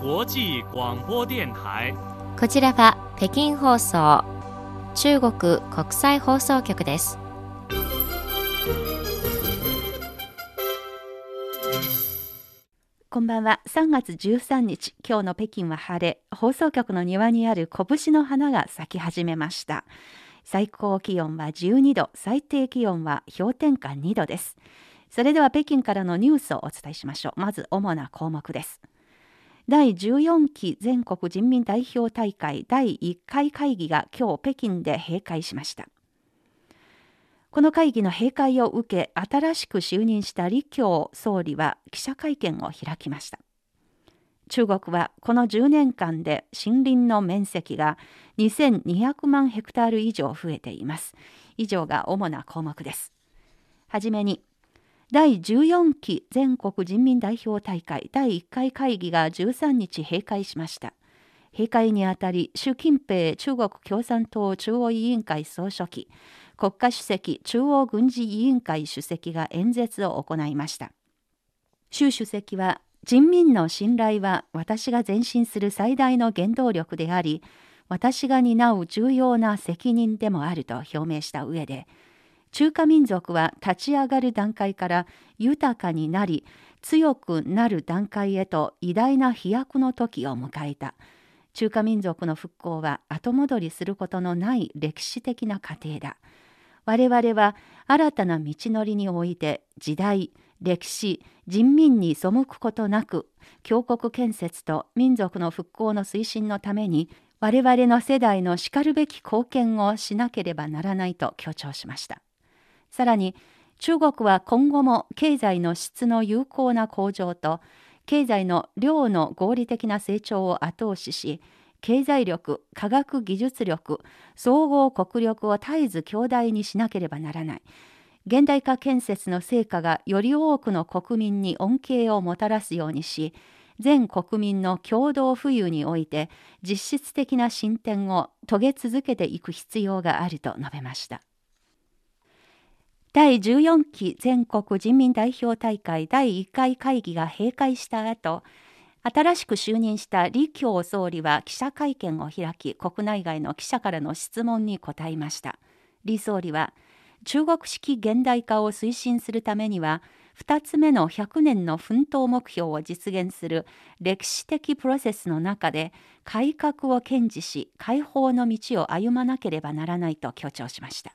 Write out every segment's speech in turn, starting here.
際广播電台こちらは北京放送中国国際放送局ですこんばんは。3月13日、今日の北京は晴れ、放送局の庭にある拳の花が咲き始めました。最高気温は12度、最低気温は氷点下2度です。それでは北京からのニュースをお伝えしましょう。まず主な項目です。第14期全国人民代表大会第1回会議が今日北京で閉会しました。この会議の閉会を受け、新しく就任した李強総理は記者会見を開きました。中国はこの10年間で森林の面積が2200万ヘクタール以上増えています。以上が主な項目です。はじめに、第14期全国人民代表大会第1回会議が13日閉会しました。閉会にあたり、習近平中国共産党中央委員会総書記、国家主席中央軍事委員会主席が演説を行いました。習主席は、人民の信頼は私が前進する最大の原動力であり、私が担う重要な責任でもあると表明した上で、中華民族は立ち上がる段階から豊かになり、強くなる段階へと偉大な飛躍の時を迎えた。中華民族の復興は後戻りすることのない歴史的な過程だ。我々は新たな道のりにおいて時代、歴史、人民に背くことなく、強国建設と民族の復興の推進のために、我々の世代のしかるべき貢献をしなければならないと強調しました。さらに、中国は今後も経済の質の有効な向上と、経済の量の合理的な成長を後押しし、経済力、科学技術力、総合国力を絶えず強大にしなければならない。現代化建設の成果がより多くの国民に恩恵をもたらすようにし、全国民の共同富裕において実質的な進展を遂げ続けていく必要があると述べました。第14期全国人民代表大会第1回会議が閉会した後、新しく就任した李強総理は記者会見を開き、国内外の記者からの質問に答えました。李総理は、中国式現代化を推進するためには、2つ目の100年の奮闘目標を実現する歴史的プロセスの中で、改革を堅持し、解放の道を歩まなければならないと強調しました。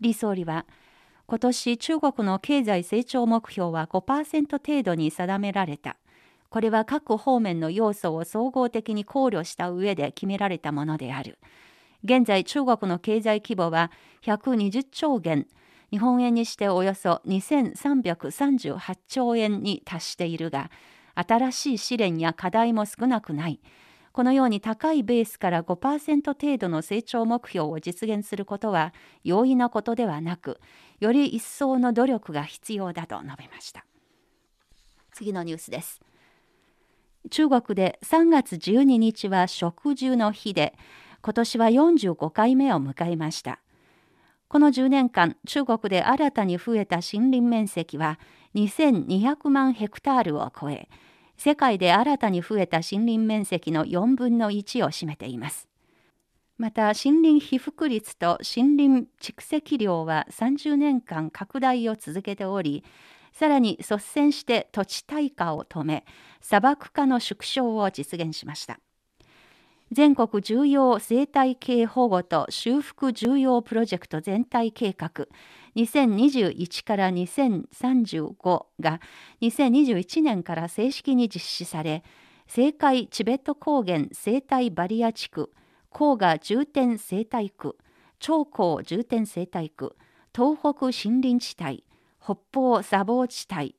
李総理は、今年中国の経済成長目標は5%程度に定められた。これは各方面の要素を総合的に考慮した上で決められたものである。現在中国の経済規模は120兆元、日本円にしておよそ2338兆円に達しているが、新しい試練や課題も少なくない。このように高いベースから5%程度の成長目標を実現することは容易なことではなく、より一層の努力が必要だと述べました。次のニュースです。中国で3月12日は植樹の日で、今年は45回目を迎えました。この10年間、中国で新たに増えた森林面積は2200万ヘクタールを超え、世界で新たに増えた森林面積の4分の1を占めています。また森林被覆率と森林蓄積量は30年間拡大を続けており、さらに率先して土地退化を止め、砂漠化の縮小を実現しました。全国重要生態系保護と修復重要プロジェクト全体計画2021から2035が2021年から正式に実施され、青海チベット高原生態バリア地区、黄河重点生態区、長江重点生態区、東北森林地帯、北方砂防地帯、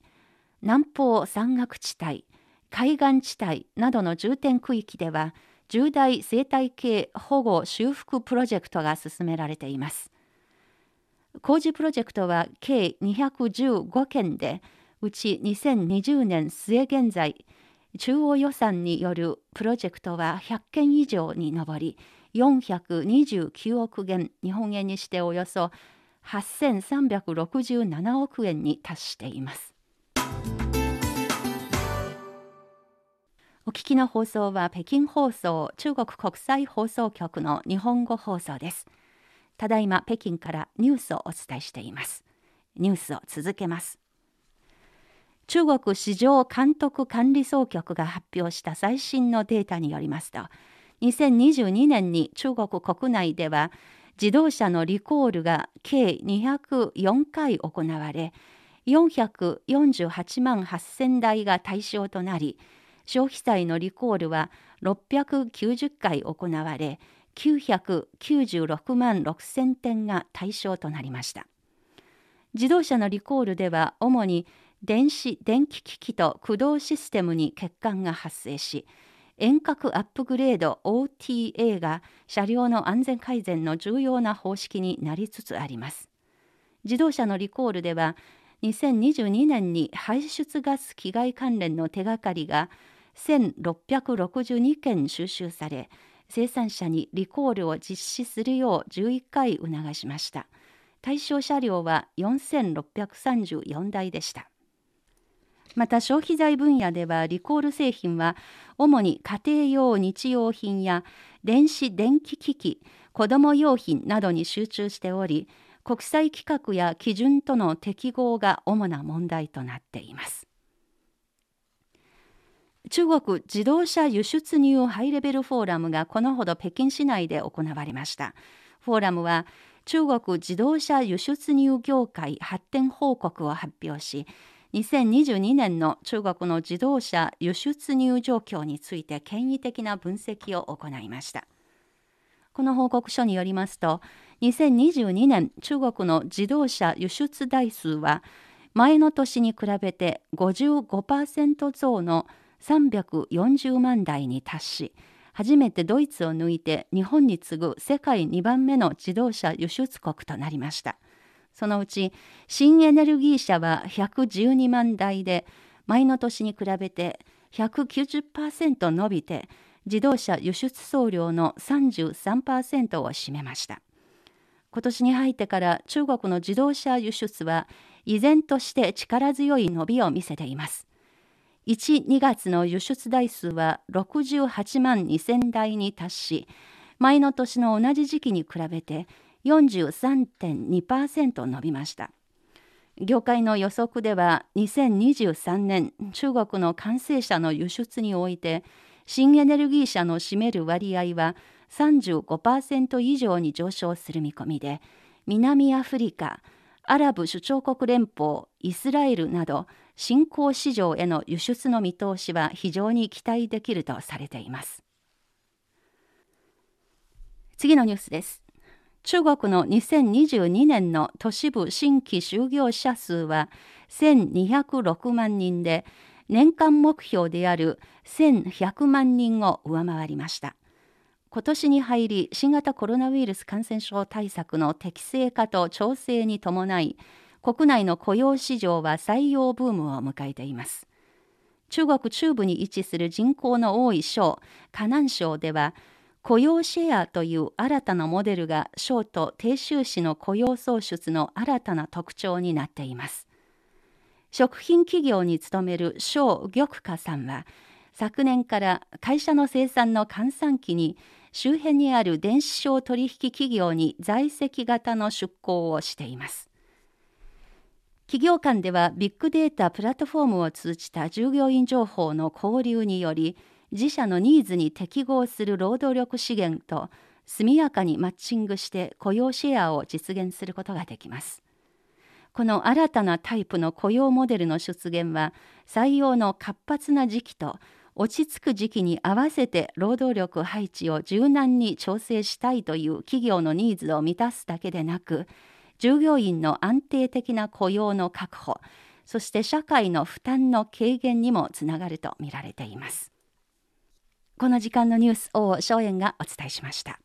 南方山岳地帯、海岸地帯などの重点区域では、重大生態系保護修復プロジェクトが進められています。工事プロジェクトは計215件で、うち2020年末現在、中央予算によるプロジェクトは100件以上に上り、429億元、日本円にしておよそ8367億円に達しています。お聞きの放送は北京放送中国国際放送局の日本語放送です。ただいま北京からニュースをお伝えしています。ニュースを続けます。中国市場監督管理総局が発表した最新のデータによりますと、2022年に中国国内では自動車のリコールが計204回行われ、448万8000台が対象となり、消費財のリコールは690回行われ、996万6000点が対象となりました。自動車のリコールでは主に電子・電気機器と駆動システムに欠陥が発生し、遠隔アップグレード OTA が車両の安全改善の重要な方式になりつつあります。自動車のリコールでは2022年に排出ガス気害関連の手がかりが1662件収集され生産者にリコールを実施するよう11回促しました。対象車両は4634台でした。また消費財分野ではリコール製品は主に家庭用日用品や電子電気機器子ども用品などに集中しており国際規格や基準との適合が主な問題となっています。中国自動車輸出入ハイレベルフォーラムがこのほど北京市内で行われましたフォーラムは中国自動車輸出入業界発展報告を発表し2022年の中国の自動車輸出入状況について権威的な分析を行いました。この報告書によりますと、2022年中国の自動車輸出台数は前の年に比べて55%増の340万台に達し、初めてドイツを抜いて日本に次ぐ世界2番目の自動車輸出国となりました。そのうち新エネルギー車は112万台で前の年に比べて190%伸びて自動車輸出総量の33%を占めました今年に入ってから中国の自動車輸出は依然として力強い伸びを見せています1、2月の輸出台数は68万2000台に達し前の年の同じ時期に比べて43.2%伸びました。業界の予測では2023年中国の完成車の輸出において新エネルギー車の占める割合は35%以上に上昇する見込みで南アフリカアラブ首長国連邦イスラエルなど新興市場への輸出の見通しは非常に期待できるとされています。次のニュースです。中国の2022年の都市部新規就業者数は1206万人で年間目標である1100万人を上回りました。今年に入り新型コロナウイルス感染症対策の適正化と調整に伴い国内の雇用市場は採用ブームを迎えています中国中部に位置する人口の多い省河南省では雇用シェアという新たなモデルが省と低収支の雇用創出の新たな特徴になっています。食品企業に勤める省玉花さんは昨年から会社の生産の換算期に周辺にある電子商取引企業に在籍型の出向をしています。企業間ではビッグデータプラットフォームを通じた従業員情報の交流により自社のニーズに適合する労働力資源と速やかにマッチングして雇用シェアを実現することができます。この新たなタイプの雇用モデルの出現は採用の活発な時期と落ち着く時期に合わせて労働力配置を柔軟に調整したいという企業のニーズを満たすだけでなく従業員の安定的な雇用の確保そして社会の負担の軽減にもつながるとみられています。この時間のニュースを荘園がお伝えしました。